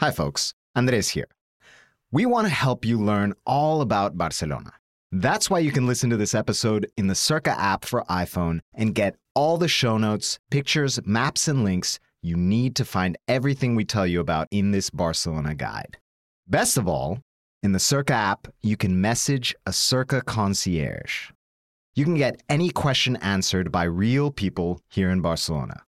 Hi, folks. Andres here. We want to help you learn all about Barcelona. That's why you can listen to this episode in the Cerca app for iPhone and get all the show notes, pictures, maps, and links you need to find everything we tell you about in this Barcelona guide. Best of all, in the Cerca app, you can message a Cerca concierge. You can get any question answered by real people here in Barcelona.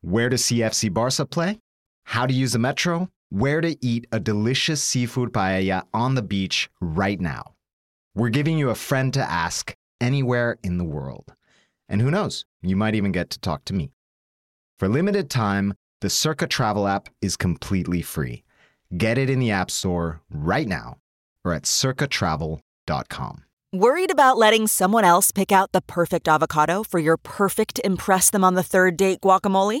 Where to see FC Barca play? How to use the metro? Where to eat a delicious seafood paella on the beach right now? We're giving you a friend to ask anywhere in the world. And who knows, you might even get to talk to me. For limited time, the Cerca travel app is completely free. Get it in the App Store right now or at cercatravel.com. Worried about letting someone else pick out the perfect avocado for your perfect Impress Them on the Third Date guacamole?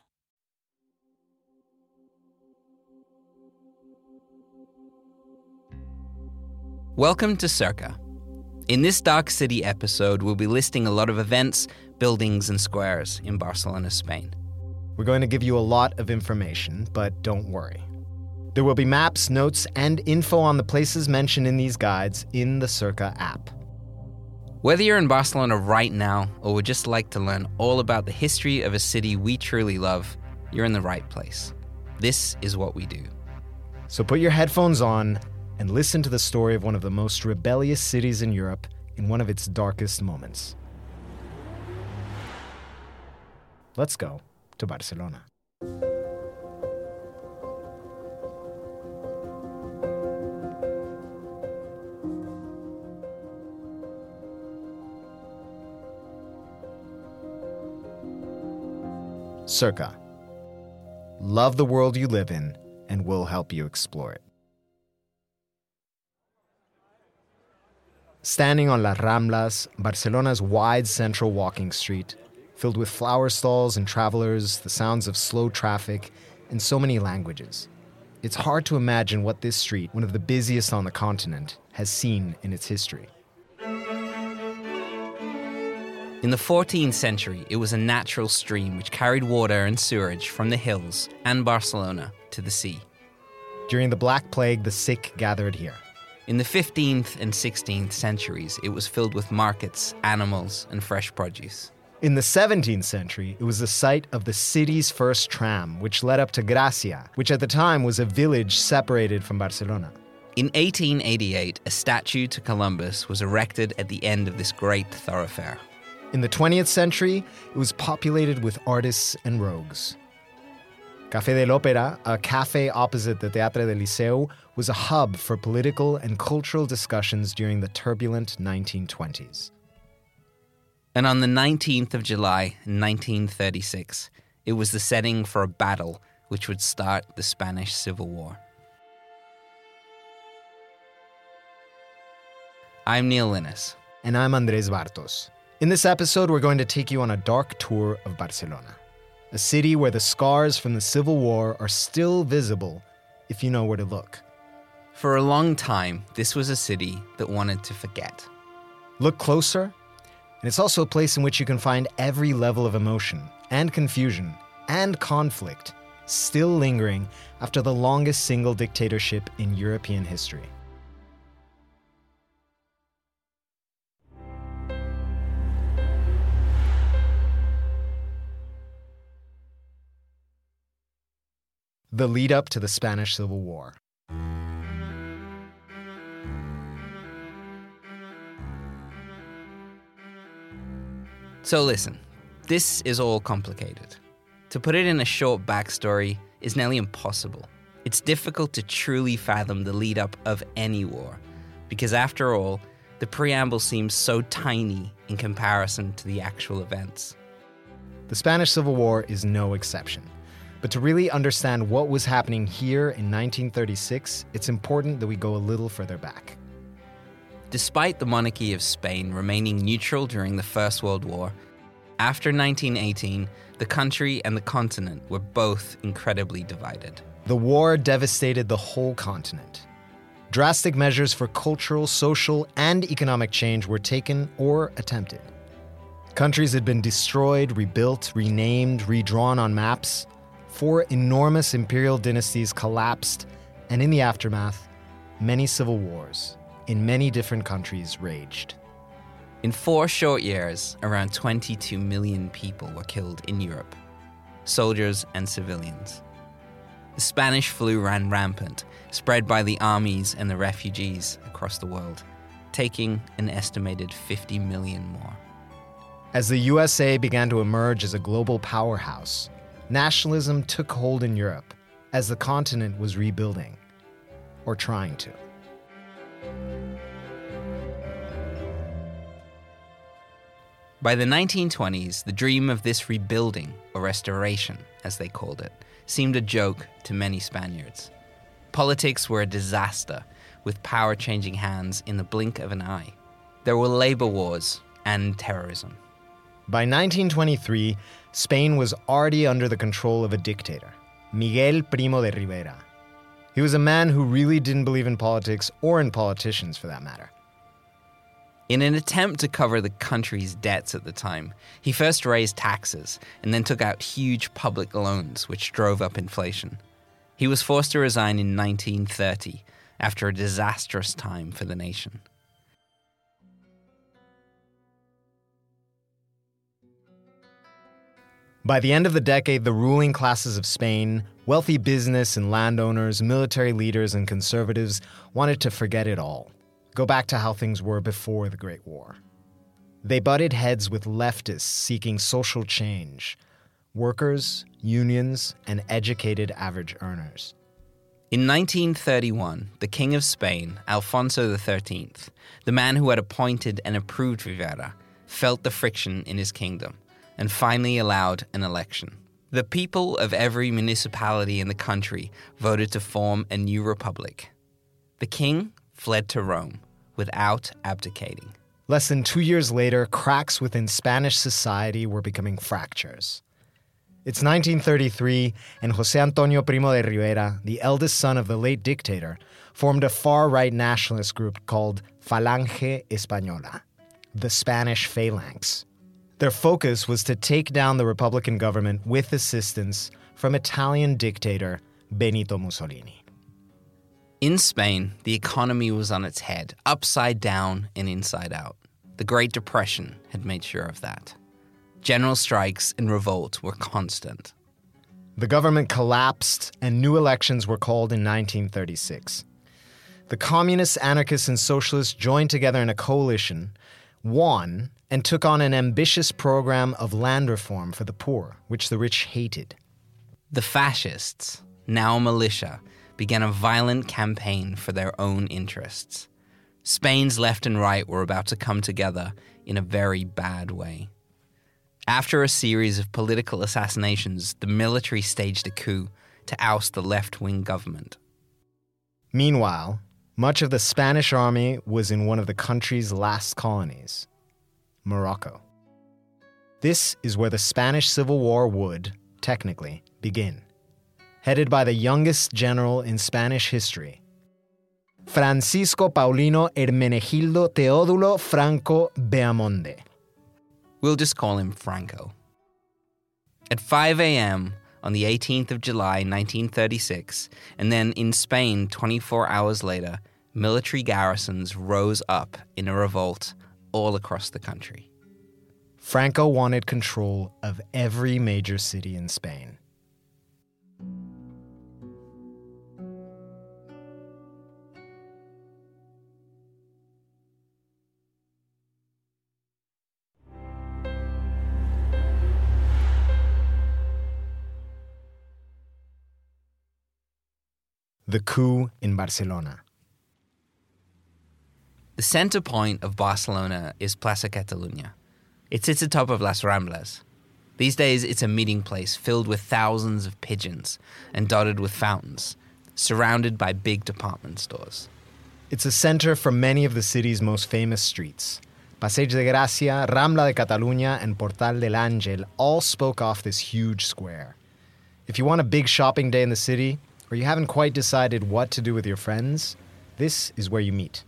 Welcome to Cerca. In this Dark City episode, we'll be listing a lot of events, buildings, and squares in Barcelona, Spain. We're going to give you a lot of information, but don't worry. There will be maps, notes, and info on the places mentioned in these guides in the Cerca app. Whether you're in Barcelona right now or would just like to learn all about the history of a city we truly love, you're in the right place. This is what we do. So put your headphones on and listen to the story of one of the most rebellious cities in Europe in one of its darkest moments. Let's go to Barcelona. Cerca. Love the world you live in, and we'll help you explore it. Standing on Las Ramblas, Barcelona's wide central walking street, filled with flower stalls and travelers, the sounds of slow traffic, and so many languages. It's hard to imagine what this street, one of the busiest on the continent, has seen in its history. In the 14th century, it was a natural stream which carried water and sewerage from the hills and Barcelona to the sea. During the Black Plague, the sick gathered here. In the 15th and 16th centuries, it was filled with markets, animals, and fresh produce. In the 17th century, it was the site of the city's first tram, which led up to Gracia, which at the time was a village separated from Barcelona. In 1888, a statue to Columbus was erected at the end of this great thoroughfare. In the 20th century, it was populated with artists and rogues. Café de l'Opera, a cafe opposite the Teatre del Liceu, was a hub for political and cultural discussions during the turbulent 1920s. And on the 19th of July, 1936, it was the setting for a battle which would start the Spanish Civil War. I'm Neil Innes. And I'm Andres Bartos. In this episode, we're going to take you on a dark tour of Barcelona, a city where the scars from the Civil War are still visible if you know where to look. For a long time, this was a city that wanted to forget. Look closer, and it's also a place in which you can find every level of emotion and confusion and conflict still lingering after the longest single dictatorship in European history. The lead up to the Spanish Civil War. So, listen, this is all complicated. To put it in a short backstory is nearly impossible. It's difficult to truly fathom the lead up of any war, because after all, the preamble seems so tiny in comparison to the actual events. The Spanish Civil War is no exception. But to really understand what was happening here in 1936, it's important that we go a little further back. Despite the monarchy of Spain remaining neutral during the First World War, after 1918, the country and the continent were both incredibly divided. The war devastated the whole continent. Drastic measures for cultural, social, and economic change were taken or attempted. Countries had been destroyed, rebuilt, renamed, redrawn on maps. Four enormous imperial dynasties collapsed, and in the aftermath, many civil wars in many different countries raged. In four short years, around 22 million people were killed in Europe soldiers and civilians. The Spanish flu ran rampant, spread by the armies and the refugees across the world, taking an estimated 50 million more. As the USA began to emerge as a global powerhouse, nationalism took hold in Europe as the continent was rebuilding, or trying to. By the 1920s, the dream of this rebuilding, or restoration, as they called it, seemed a joke to many Spaniards. Politics were a disaster, with power changing hands in the blink of an eye. There were labor wars and terrorism. By 1923, Spain was already under the control of a dictator, Miguel Primo de Rivera. He was a man who really didn't believe in politics or in politicians for that matter. In an attempt to cover the country's debts at the time, he first raised taxes and then took out huge public loans, which drove up inflation. He was forced to resign in 1930 after a disastrous time for the nation. By the end of the decade, the ruling classes of Spain, wealthy business and landowners, military leaders, and conservatives wanted to forget it all, go back to how things were before the Great War. They butted heads with leftists seeking social change, workers, unions, and educated average earners. In 1931, the King of Spain, Alfonso XIII, the man who had appointed and approved Rivera, felt the friction in his kingdom and finally allowed an election. The people of every municipality in the country voted to form a new republic. The king fled to Rome without abdicating. Less than two years later, cracks within Spanish society were becoming fractures. It's 1933, and Jose Antonio Primo de Rivera, the eldest son of the late dictator, formed a far right nationalist group called Falange Española, the Spanish Phalanx. Their focus was to take down the Republican government with assistance from Italian dictator Benito Mussolini. In Spain, the economy was on its head, upside down and inside out. The Great Depression had made sure of that. General strikes and revolt were constant. The government collapsed and new elections were called in 1936. The communists, anarchists, and socialists joined together in a coalition, won, and took on an ambitious program of land reform for the poor, which the rich hated. The fascists, now militia, began a violent campaign for their own interests. Spain's left and right were about to come together in a very bad way. After a series of political assassinations, the military staged a coup to oust the left wing government. Meanwhile, much of the Spanish army was in one of the country's last colonies, Morocco. This is where the Spanish Civil War would, technically, begin. Headed by the youngest general in Spanish history, Francisco Paulino Hermenegildo Teodulo Franco Bahamonde. We'll just call him Franco. At 5 a.m. on the 18th of July 1936, and then in Spain 24 hours later, military garrisons rose up in a revolt all across the country. Franco wanted control of every major city in Spain. The coup in Barcelona. The center point of Barcelona is Plaza Catalunya. It sits atop of Las Ramblas. These days, it's a meeting place filled with thousands of pigeons and dotted with fountains, surrounded by big department stores. It's a center for many of the city's most famous streets. Passeig de Gracia, Rambla de Catalunya, and Portal del Ángel all spoke off this huge square. If you want a big shopping day in the city, or you haven't quite decided what to do with your friends, this is where you meet.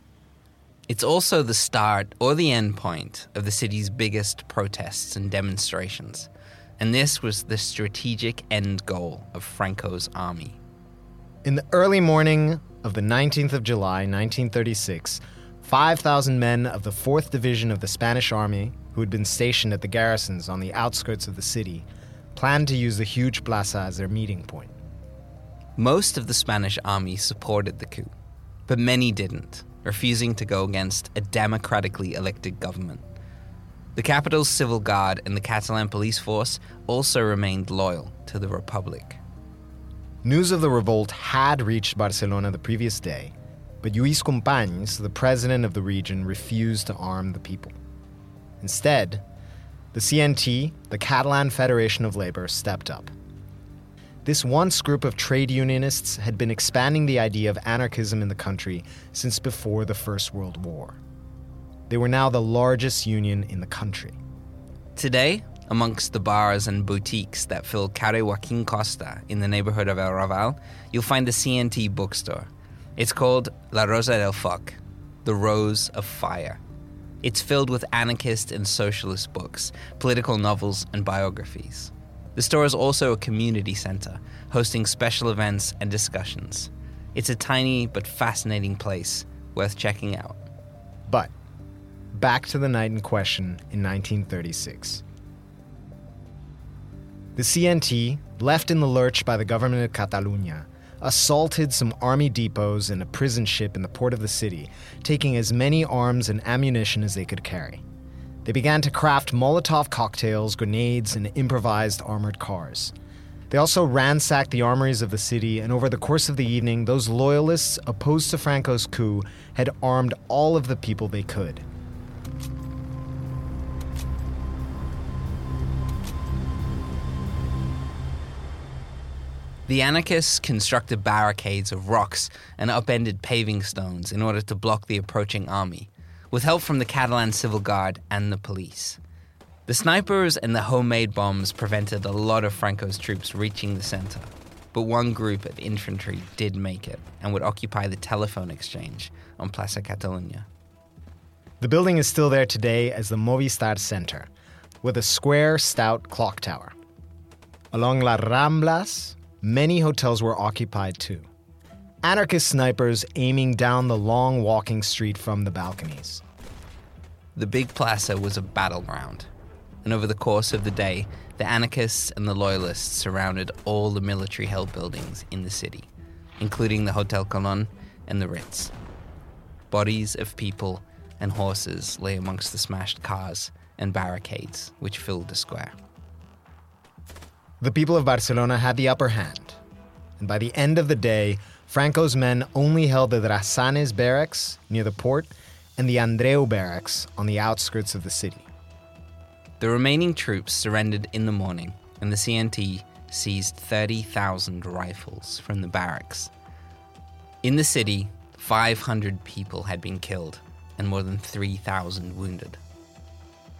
It's also the start or the end point of the city's biggest protests and demonstrations. And this was the strategic end goal of Franco's army. In the early morning of the 19th of July, 1936, 5,000 men of the 4th Division of the Spanish Army, who had been stationed at the garrisons on the outskirts of the city, planned to use the huge plaza as their meeting point. Most of the Spanish army supported the coup, but many didn't, refusing to go against a democratically elected government. The capital's civil guard and the Catalan police force also remained loyal to the Republic. News of the revolt had reached Barcelona the previous day, but Lluís Companys, the president of the region, refused to arm the people. Instead, the CNT, the Catalan Federation of Labor, stepped up. This once group of trade unionists had been expanding the idea of anarchism in the country since before the First World War. They were now the largest union in the country. Today, amongst the bars and boutiques that fill Carrer Joaquin Costa in the neighborhood of El Raval, you'll find the CNT bookstore. It's called La Rosa del Foc, the Rose of Fire. It's filled with anarchist and socialist books, political novels, and biographies. The store is also a community center, hosting special events and discussions. It's a tiny but fascinating place worth checking out. But back to the night in question in 1936. The CNT, left in the lurch by the government of Catalunya, assaulted some army depots and a prison ship in the port of the city, taking as many arms and ammunition as they could carry. They began to craft Molotov cocktails, grenades, and improvised armored cars. They also ransacked the armories of the city, and over the course of the evening, those loyalists opposed to Franco's coup had armed all of the people they could. The anarchists constructed barricades of rocks and upended paving stones in order to block the approaching army, with help from the Catalan Civil Guard and the police. The snipers and the homemade bombs prevented a lot of Franco's troops reaching the center, but one group of infantry did make it and would occupy the telephone exchange on Plaza Catalunya. The building is still there today as the Movistar Center, with a square, stout clock tower. Along La Ramblas, many hotels were occupied too. Anarchist snipers aiming down the long walking street from the balconies. The big plaza was a battleground, and over the course of the day, the anarchists and the loyalists surrounded all the military held buildings in the city, including the Hotel Colon and the Ritz. Bodies of people and horses lay amongst the smashed cars and barricades which filled the square. The people of Barcelona had the upper hand, and by the end of the day, Franco's men only held the Drassanes barracks near the port and the Andreu barracks on the outskirts of the city. The remaining troops surrendered in the morning, and the CNT seized 30,000 rifles from the barracks. In the city, 500 people had been killed and more than 3,000 wounded.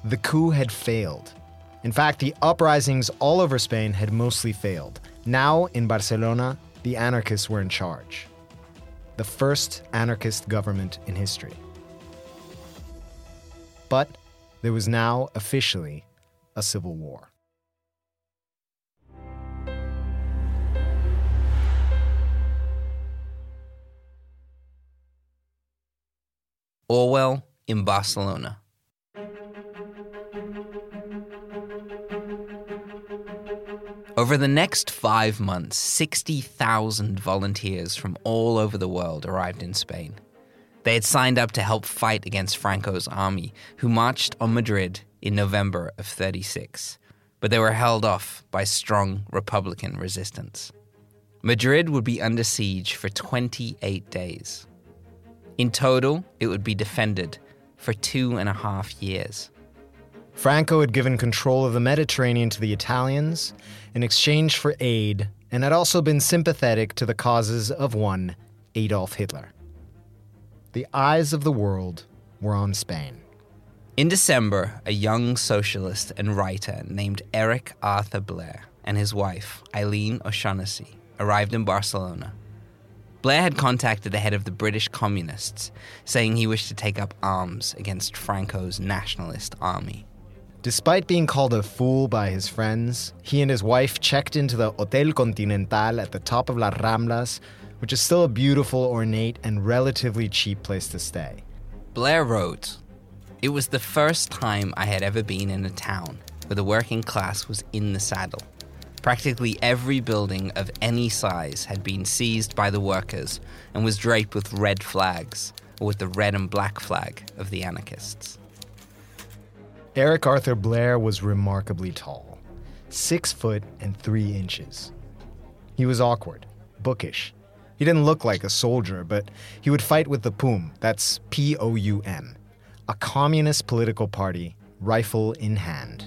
The coup had failed. In fact, the uprisings all over Spain had mostly failed. Now, in Barcelona, the anarchists were in charge. The first anarchist government in history. But there was now officially a civil war. Orwell in Barcelona. Over the next five months, 60,000 volunteers from all over the world arrived in Spain. They had signed up to help fight against Franco's army, who marched on Madrid in November of 36, but they were held off by strong Republican resistance. Madrid would be under siege for 28 days. In total, it would be defended for two and a half years. Franco had given control of the Mediterranean to the Italians in exchange for aid and had also been sympathetic to the causes of one Adolf Hitler. The eyes of the world were on Spain. In December, a young socialist and writer named Eric Arthur Blair and his wife, Eileen O'Shaughnessy, arrived in Barcelona. Blair had contacted the head of the British communists, saying he wished to take up arms against Franco's nationalist army. Despite being called a fool by his friends, he and his wife checked into the Hotel Continental at the top of Las Ramblas, which is still a beautiful, ornate, and relatively cheap place to stay. Blair wrote, It was the first time I had ever been in a town where the working class was in the saddle. Practically every building of any size had been seized by the workers and was draped with red flags, or with the red and black flag of the anarchists. Eric Arthur Blair was remarkably tall, six foot and three inches. He was awkward, bookish. He didn't look like a soldier, but he would fight with the POUM, that's P O U M, a communist political party, rifle in hand.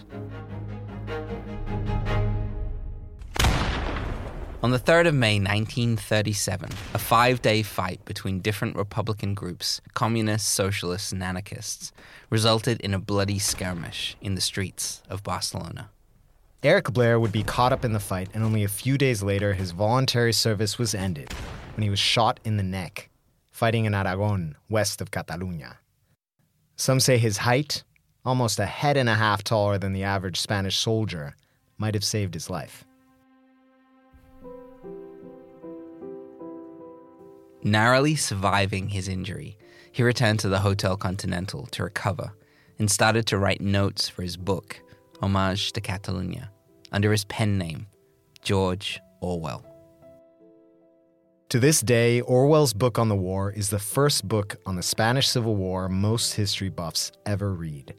On the 3rd of May 1937, a five day fight between different Republican groups, communists, socialists, and anarchists, resulted in a bloody skirmish in the streets of Barcelona. Eric Blair would be caught up in the fight, and only a few days later, his voluntary service was ended when he was shot in the neck, fighting in Aragon, west of Catalunya. Some say his height, almost a head and a half taller than the average Spanish soldier, might have saved his life. Narrowly surviving his injury, he returned to the Hotel Continental to recover and started to write notes for his book, Homage to Catalunya, under his pen name, George Orwell. To this day, Orwell's book on the war is the first book on the Spanish Civil War most history buffs ever read.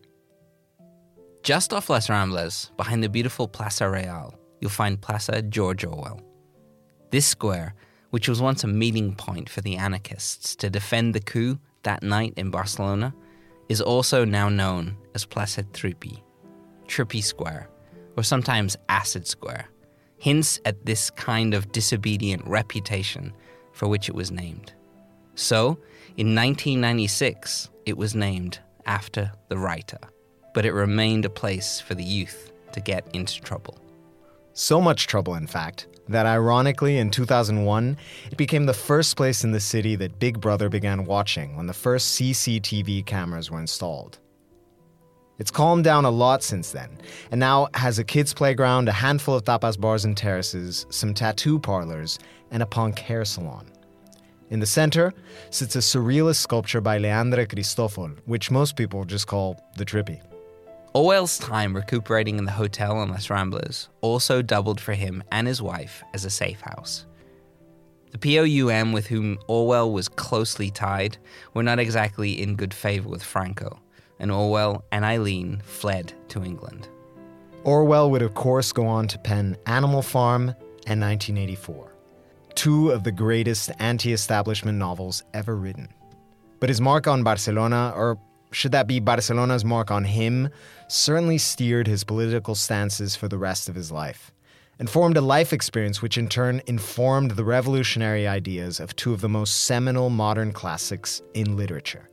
Just off Las Ramblas, behind the beautiful Plaza Real, you'll find Plaza George Orwell. This square which was once a meeting point for the anarchists to defend the coup that night in Barcelona, is also now known as Plaça Trippi, Trippi Square, or sometimes Acid Square, hints at this kind of disobedient reputation for which it was named. So, in 1996, it was named after the writer, but it remained a place for the youth to get into trouble. So much trouble, in fact, that ironically in 2001, it became the first place in the city that Big Brother began watching when the first CCTV cameras were installed. It's calmed down a lot since then, and now has a kids' playground, a handful of tapas bars and terraces, some tattoo parlors, and a punk hair salon. In the center sits a surrealist sculpture by Leandre Cristofol, which most people just call the Trippy. Orwell's time recuperating in the hotel on Las Ramblas also doubled for him and his wife as a safe house. The POUM with whom Orwell was closely tied were not exactly in good favor with Franco, and Orwell and Eileen fled to England. Orwell would, of course, go on to pen Animal Farm and 1984, two of the greatest anti establishment novels ever written. But his mark on Barcelona, or should that be Barcelona's mark on him, certainly steered his political stances for the rest of his life, and formed a life experience which in turn informed the revolutionary ideas of two of the most seminal modern classics in literature.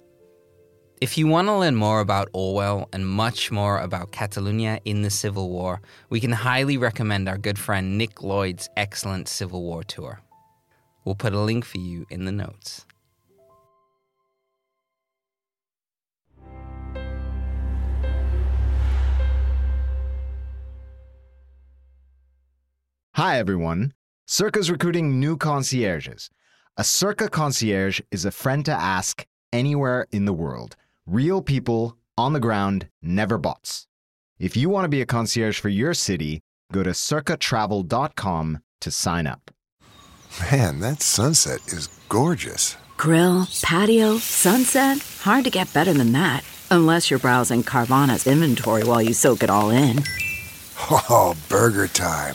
If you want to learn more about Orwell and much more about Catalonia in the Civil War, we can highly recommend our good friend Nick Lloyd's excellent Civil War tour. We'll put a link for you in the notes. Hi, everyone. Cerca's recruiting new concierges. A Cerca concierge is a friend to ask anywhere in the world. Real people on the ground, never bots. If you want to be a concierge for your city, go to cercatravel.com to sign up. Man, that sunset is gorgeous. Grill, patio, sunset. Hard to get better than that. Unless you're browsing Carvana's inventory while you soak it all in. Oh, burger time.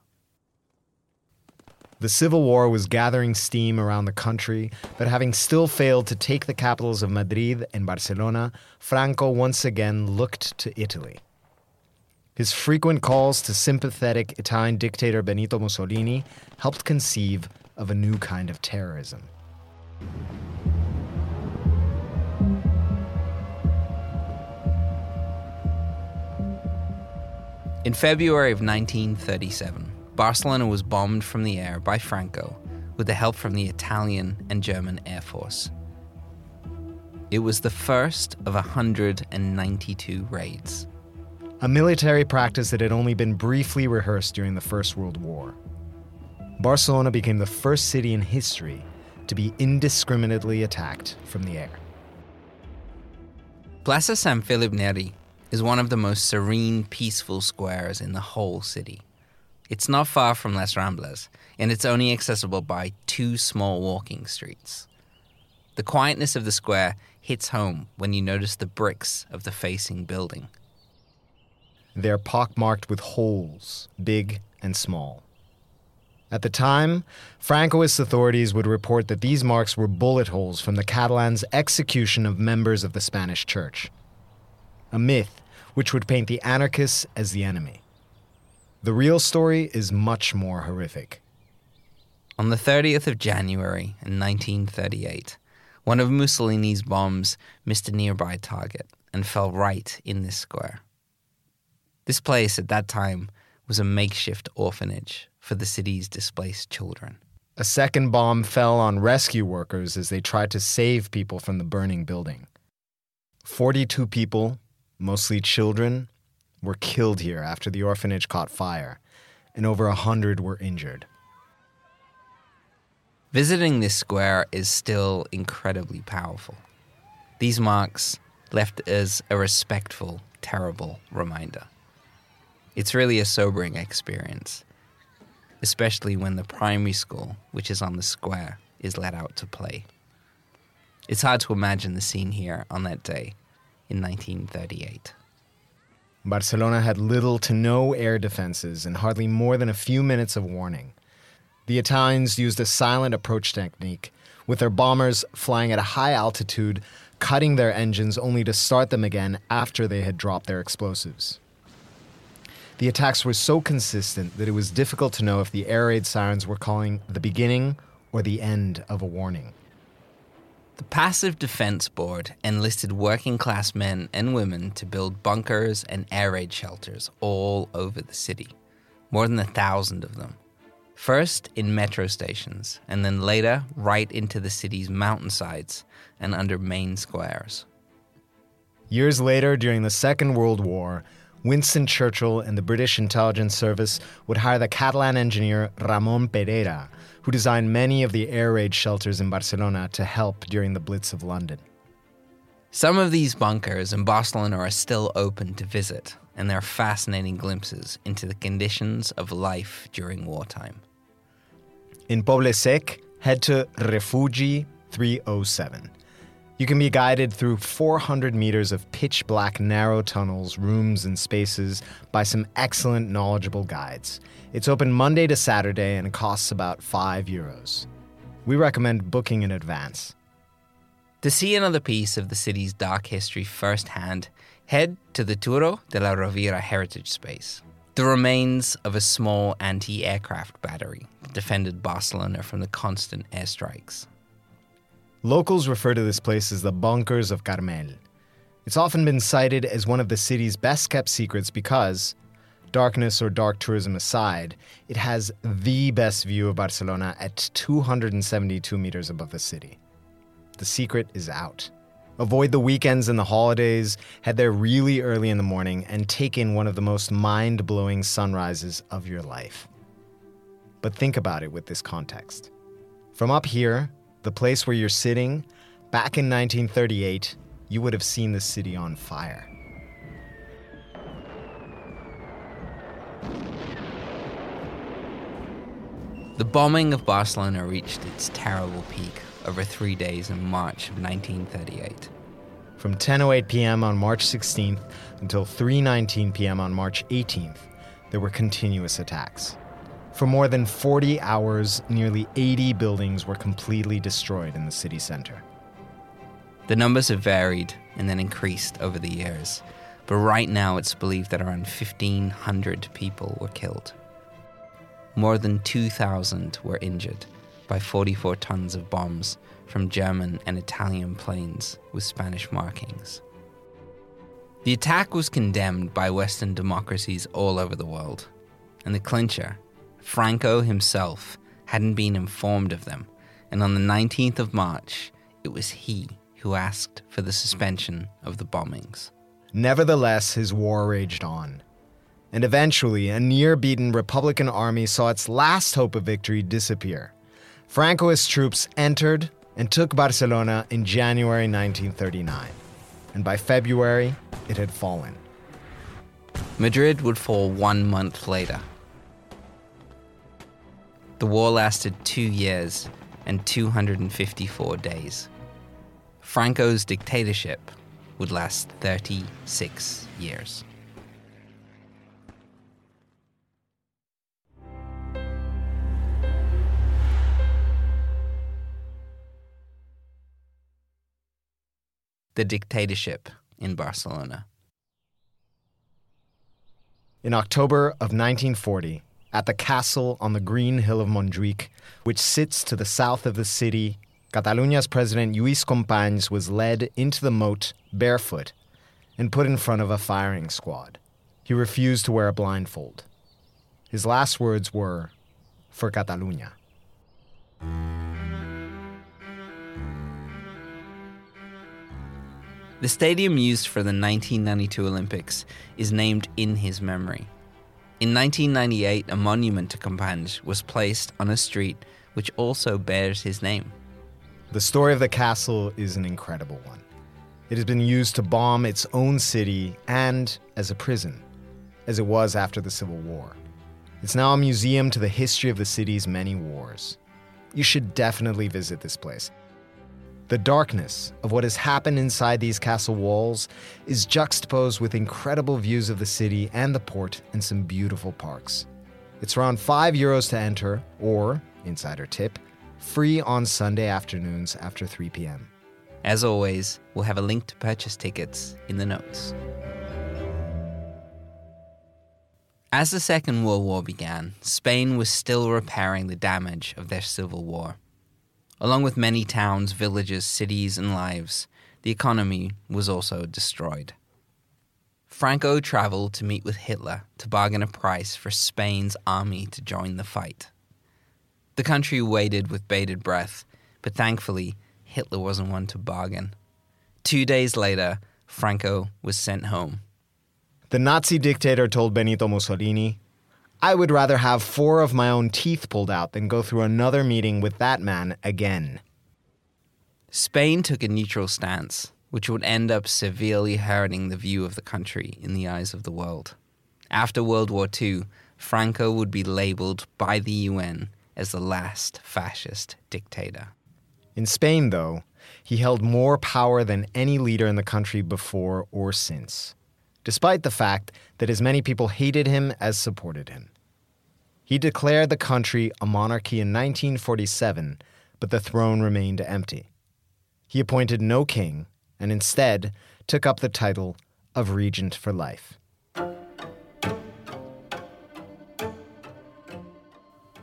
The Civil War was gathering steam around the country, but having still failed to take the capitals of Madrid and Barcelona, Franco once again looked to Italy. His frequent calls to sympathetic Italian dictator Benito Mussolini helped conceive of a new kind of terrorism. In February of 1937, Barcelona was bombed from the air by Franco with the help from the Italian and German Air Force. It was the first of 192 raids. A military practice that had only been briefly rehearsed during the First World War. Barcelona became the first city in history to be indiscriminately attacked from the air. Plaza San Felipe Neri is one of the most serene, peaceful squares in the whole city. It's not far from Les Ramblas, and it's only accessible by two small walking streets. The quietness of the square hits home when you notice the bricks of the facing building. They're pockmarked with holes, big and small. At the time, Francoist authorities would report that these marks were bullet holes from the Catalans' execution of members of the Spanish Church. A myth which would paint the anarchists as the enemy. The real story is much more horrific. On the 30th of January in 1938, one of Mussolini's bombs missed a nearby target and fell right in this square. This place at that time was a makeshift orphanage for the city's displaced children. A second bomb fell on rescue workers as they tried to save people from the burning building. 42 people, mostly children, were killed here after the orphanage caught fire, and over a hundred were injured. Visiting this square is still incredibly powerful. These marks left as a respectful, terrible reminder. It's really a sobering experience, especially when the primary school, which is on the square, is let out to play. It's hard to imagine the scene here on that day in 1938. Barcelona had little to no air defenses and hardly more than a few minutes of warning. The Italians used a silent approach technique, with their bombers flying at a high altitude, cutting their engines only to start them again after they had dropped their explosives. The attacks were so consistent that it was difficult to know if the air raid sirens were calling the beginning or the end of a warning. The Passive Defense Board enlisted working class men and women to build bunkers and air raid shelters all over the city, more than a thousand of them. First in metro stations, and then later right into the city's mountainsides and under main squares. Years later, during the Second World War, Winston Churchill and the British intelligence service would hire the Catalan engineer Ramon Perera, who designed many of the air raid shelters in Barcelona to help during the Blitz of London. Some of these bunkers in Barcelona are still open to visit, and they're fascinating glimpses into the conditions of life during wartime. In Poble Sec, head to Refugi 307. You can be guided through 400 meters of pitch black narrow tunnels, rooms, and spaces by some excellent, knowledgeable guides. It's open Monday to Saturday and costs about 5 euros. We recommend booking in advance. To see another piece of the city's dark history firsthand, head to the Turó de la Rovira heritage space. The remains of a small anti aircraft battery that defended Barcelona from the constant airstrikes. Locals refer to this place as the Bunkers of Carmel. It's often been cited as one of the city's best kept secrets because, darkness or dark tourism aside, it has the best view of Barcelona at 272 meters above the city. The secret is out. Avoid the weekends and the holidays, head there really early in the morning, and take in one of the most mind blowing sunrises of your life. But think about it with this context. From up here, the place where you're sitting, back in 1938, you would have seen the city on fire. The bombing of Barcelona reached its terrible peak over three days in March of 1938. From 10:08 p.m. on March 16th until 3:19 p.m. on March 18th, there were continuous attacks. For more than 40 hours, nearly 80 buildings were completely destroyed in the city center. The numbers have varied and then increased over the years, but right now it's believed that around 1,500 people were killed. More than 2,000 were injured by 44 tons of bombs from German and Italian planes with Spanish markings. The attack was condemned by Western democracies all over the world, and the clincher, Franco himself, hadn't been informed of them, and on the 19th of March, it was he who asked for the suspension of the bombings. Nevertheless, his war raged on. And eventually, a near beaten Republican army saw its last hope of victory disappear. Francoist troops entered and took Barcelona in January 1939. And by February, it had fallen. Madrid would fall one month later. The war lasted two years and 254 days. Franco's dictatorship would last 36 years. The dictatorship in Barcelona. In October of 1940, at the castle on the green hill of Montjuic, which sits to the south of the city, Cataluña's president Lluís Companys was led into the moat barefoot and put in front of a firing squad. He refused to wear a blindfold. His last words were, For Catalunya. The stadium used for the 1992 Olympics is named in his memory. In 1998, a monument to Companys was placed on a street which also bears his name. The story of the castle is an incredible one. It has been used to bomb its own city and as a prison, as it was after the Civil War. It's now a museum to the history of the city's many wars. You should definitely visit this place. The darkness of what has happened inside these castle walls is juxtaposed with incredible views of the city and the port and some beautiful parks. It's around 5 euros to enter, or, insider tip, free on Sunday afternoons after 3 p.m. As always, we'll have a link to purchase tickets in the notes. As the Second World War began, Spain was still repairing the damage of their civil war. Along with many towns, villages, cities, and lives, the economy was also destroyed. Franco traveled to meet with Hitler to bargain a price for Spain's army to join the fight. The country waited with bated breath, but thankfully, Hitler wasn't one to bargain. Two days later, Franco was sent home. The Nazi dictator told Benito Mussolini, I would rather have four of my own teeth pulled out than go through another meeting with that man again. Spain took a neutral stance, which would end up severely hurting the view of the country in the eyes of the world. After World War II, Franco would be labeled by the UN as the last fascist dictator. In Spain, though, he held more power than any leader in the country before or since, despite the fact that as many people hated him as supported him. He declared the country a monarchy in 1947, but the throne remained empty. He appointed no king and instead took up the title of regent for life.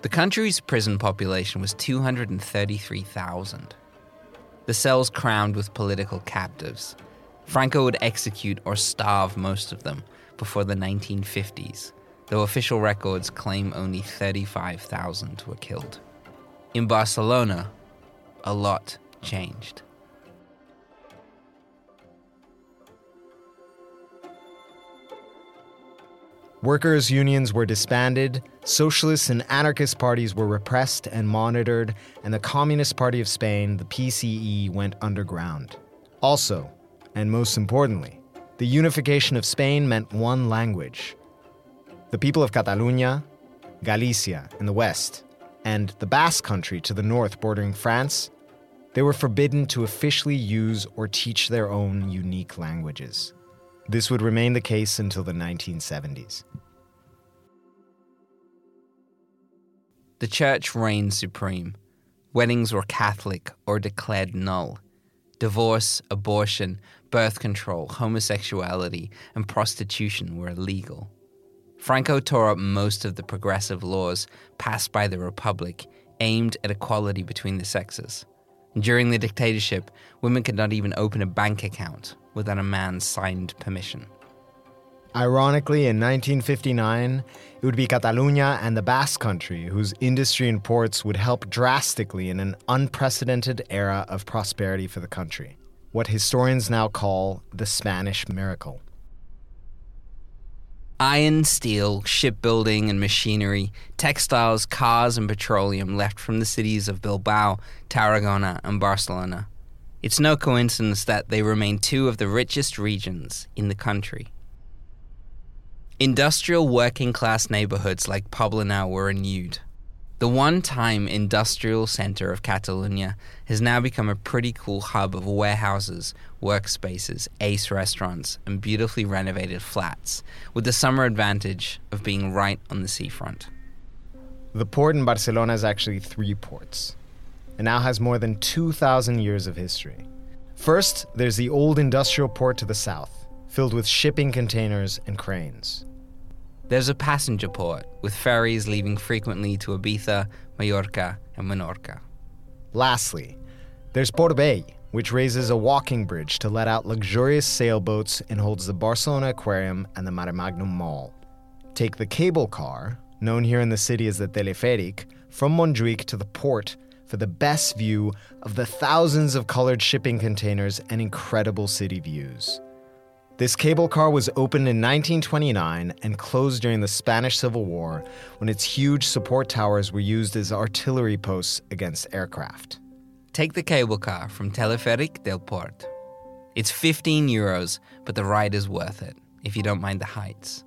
The country's prison population was 233,000. The cells crammed with political captives. Franco would execute or starve most of them before the 1950s though official records claim only 35,000 were killed. In Barcelona, a lot changed. Workers' unions were disbanded, socialist and anarchist parties were repressed and monitored, and the Communist Party of Spain, the PCE, went underground. Also, and most importantly, the unification of Spain meant one language, the people of Catalunya, Galicia in the west, and the Basque Country to the north bordering France, they were forbidden to officially use or teach their own unique languages. This would remain the case until the 1970s. The church reigned supreme. Weddings were Catholic or declared null. Divorce, abortion, birth control, homosexuality, and prostitution were illegal. Franco tore up most of the progressive laws passed by the Republic aimed at equality between the sexes. During the dictatorship, women could not even open a bank account without a man's signed permission. Ironically, in 1959, it would be Catalonia and the Basque Country whose industry and ports would help drastically in an unprecedented era of prosperity for the country, what historians now call the Spanish miracle. Iron, steel, shipbuilding and machinery, textiles, cars, and petroleum left from the cities of Bilbao, Tarragona, and Barcelona. It's no coincidence that they remain two of the richest regions in the country. Industrial working class neighborhoods like Poblenou were renewed. The one time industrial center of Catalonia has now become a pretty cool hub of warehouses, workspaces, ace restaurants, and beautifully renovated flats, with the summer advantage of being right on the seafront. The port in Barcelona is actually three ports. It now has more than 2,000 years of history. First, there's the old industrial port to the south, filled with shipping containers and cranes. There's a passenger port, with ferries leaving frequently to Ibiza, Mallorca, and Menorca. Lastly, there's Port Vell, which raises a walking bridge to let out luxurious sailboats and holds the Barcelona Aquarium and the Maremagnum Mall. Take the cable car, known here in the city as the Teleferic, from Montjuic to the port for the best view of the thousands of colored shipping containers and incredible city views. This cable car was opened in 1929 and closed during the Spanish Civil War when its huge support towers were used as artillery posts against aircraft. Take the cable car from Teleferic del Port. It's 15 euros, but the ride is worth it if you don't mind the heights.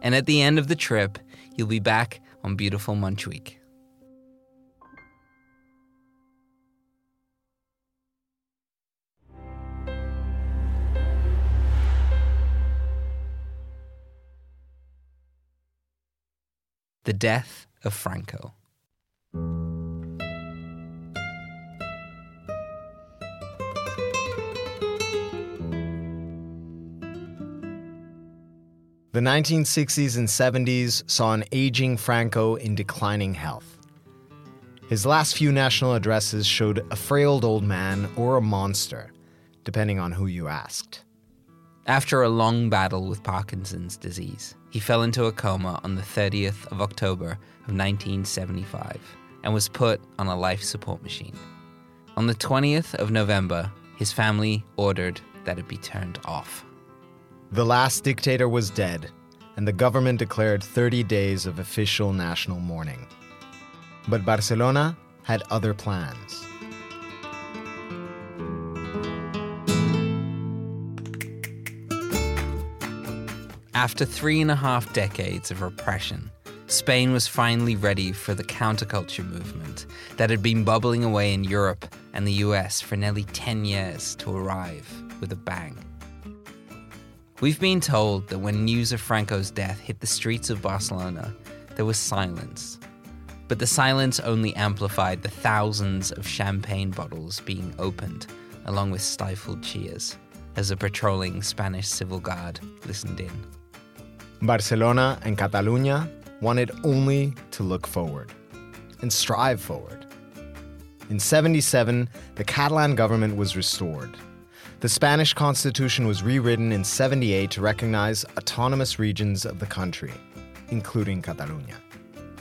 And at the end of the trip, you'll be back on beautiful Montjuic. The death of Franco. The 1960s and 70s saw an aging Franco in declining health. His last few national addresses showed a frail old man or a monster, depending on who you asked. After a long battle with Parkinson's disease, he fell into a coma on the 30th of October of 1975 and was put on a life support machine. On the 20th of November, his family ordered that it be turned off. The last dictator was dead, and the government declared 30 days of official national mourning. But Barcelona had other plans. After three and a half decades of repression, Spain was finally ready for the counterculture movement that had been bubbling away in Europe and the US for nearly 10 years to arrive with a bang. We've been told that when news of Franco's death hit the streets of Barcelona, there was silence. But the silence only amplified the thousands of champagne bottles being opened, along with stifled cheers, as a patrolling Spanish civil guard listened in. Barcelona and Catalunya wanted only to look forward and strive forward. In 77, the Catalan government was restored. The Spanish constitution was rewritten in 78 to recognize autonomous regions of the country, including Catalonia.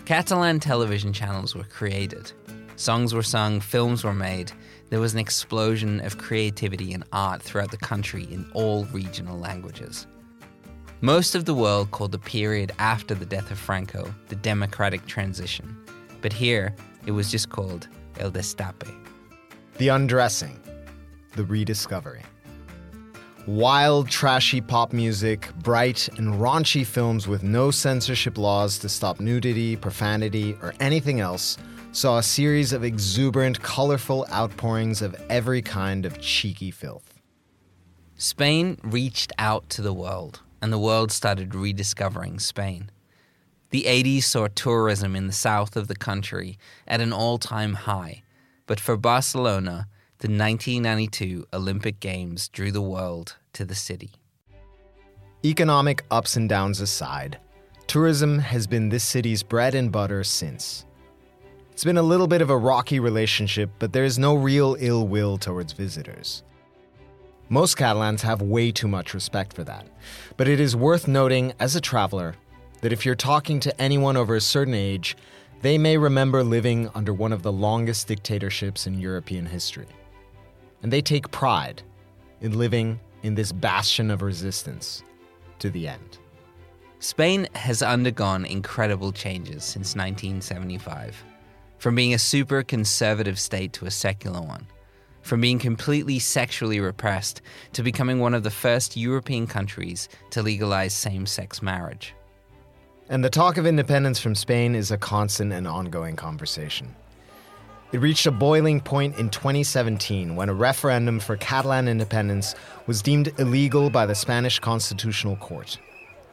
Catalan television channels were created. Songs were sung, films were made. There was an explosion of creativity and art throughout the country in all regional languages. Most of the world called the period after the death of Franco the democratic transition, but here it was just called El Destape. The undressing, the rediscovery. Wild, trashy pop music, bright and raunchy films with no censorship laws to stop nudity, profanity, or anything else saw a series of exuberant, colorful outpourings of every kind of cheeky filth. Spain reached out to the world, and the world started rediscovering Spain. The 80s saw tourism in the south of the country at an all time high, but for Barcelona, the 1992 Olympic Games drew the world to the city. Economic ups and downs aside, tourism has been this city's bread and butter since. It's been a little bit of a rocky relationship, but there is no real ill will towards visitors. Most Catalans have way too much respect for that. But it is worth noting as a traveler that if you're talking to anyone over a certain age, they may remember living under one of the longest dictatorships in European history and they take pride in living in this bastion of resistance to the end. Spain has undergone incredible changes since 1975. From being a super conservative state to a secular one, from being completely sexually repressed to becoming one of the first European countries to legalize same sex marriage. And the talk of independence from Spain is a constant and ongoing conversation. It reached a boiling point in 2017 when a referendum for Catalan independence was deemed illegal by the Spanish Constitutional Court.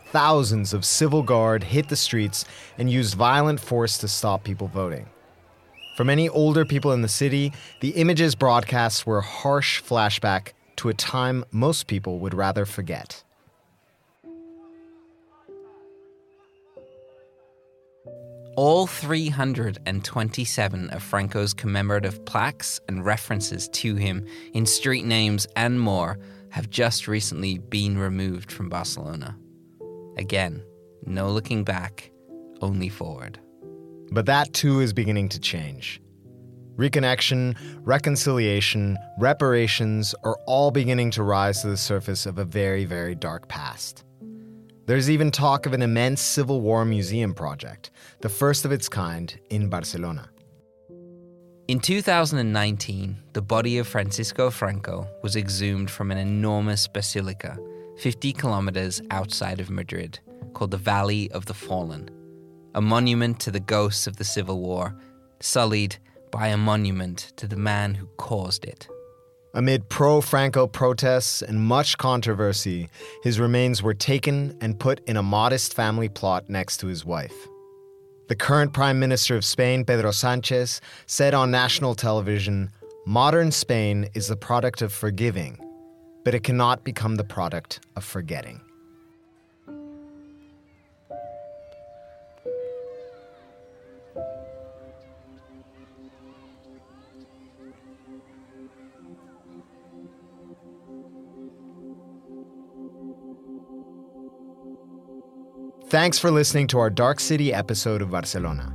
Thousands of civil guard hit the streets and used violent force to stop people voting. For many older people in the city, the images broadcast were a harsh flashback to a time most people would rather forget. All 327 of Franco's commemorative plaques and references to him in street names and more have just recently been removed from Barcelona. Again, no looking back, only forward. But that too is beginning to change. Reconnection, reconciliation, reparations are all beginning to rise to the surface of a very, very dark past. There's even talk of an immense Civil War museum project, the first of its kind in Barcelona. In 2019, the body of Francisco Franco was exhumed from an enormous basilica 50 kilometers outside of Madrid called the Valley of the Fallen, a monument to the ghosts of the Civil War, sullied by a monument to the man who caused it. Amid pro Franco protests and much controversy, his remains were taken and put in a modest family plot next to his wife. The current Prime Minister of Spain, Pedro Sanchez, said on national television Modern Spain is the product of forgiving, but it cannot become the product of forgetting. Thanks for listening to our Dark City episode of Barcelona.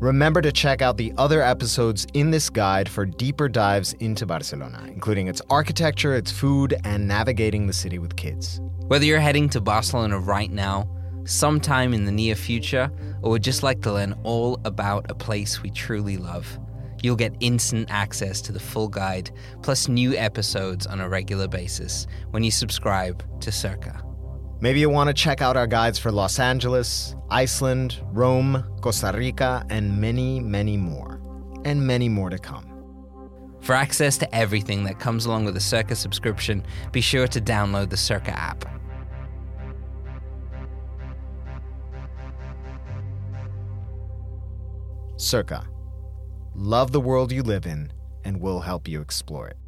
Remember to check out the other episodes in this guide for deeper dives into Barcelona, including its architecture, its food, and navigating the city with kids. Whether you're heading to Barcelona right now, sometime in the near future, or would just like to learn all about a place we truly love, you'll get instant access to the full guide, plus new episodes on a regular basis when you subscribe to Cerca. Maybe you want to check out our guides for Los Angeles, Iceland, Rome, Costa Rica, and many, many more. And many more to come. For access to everything that comes along with a Cerca subscription, be sure to download the Cerca app. Cerca. Love the world you live in, and we'll help you explore it.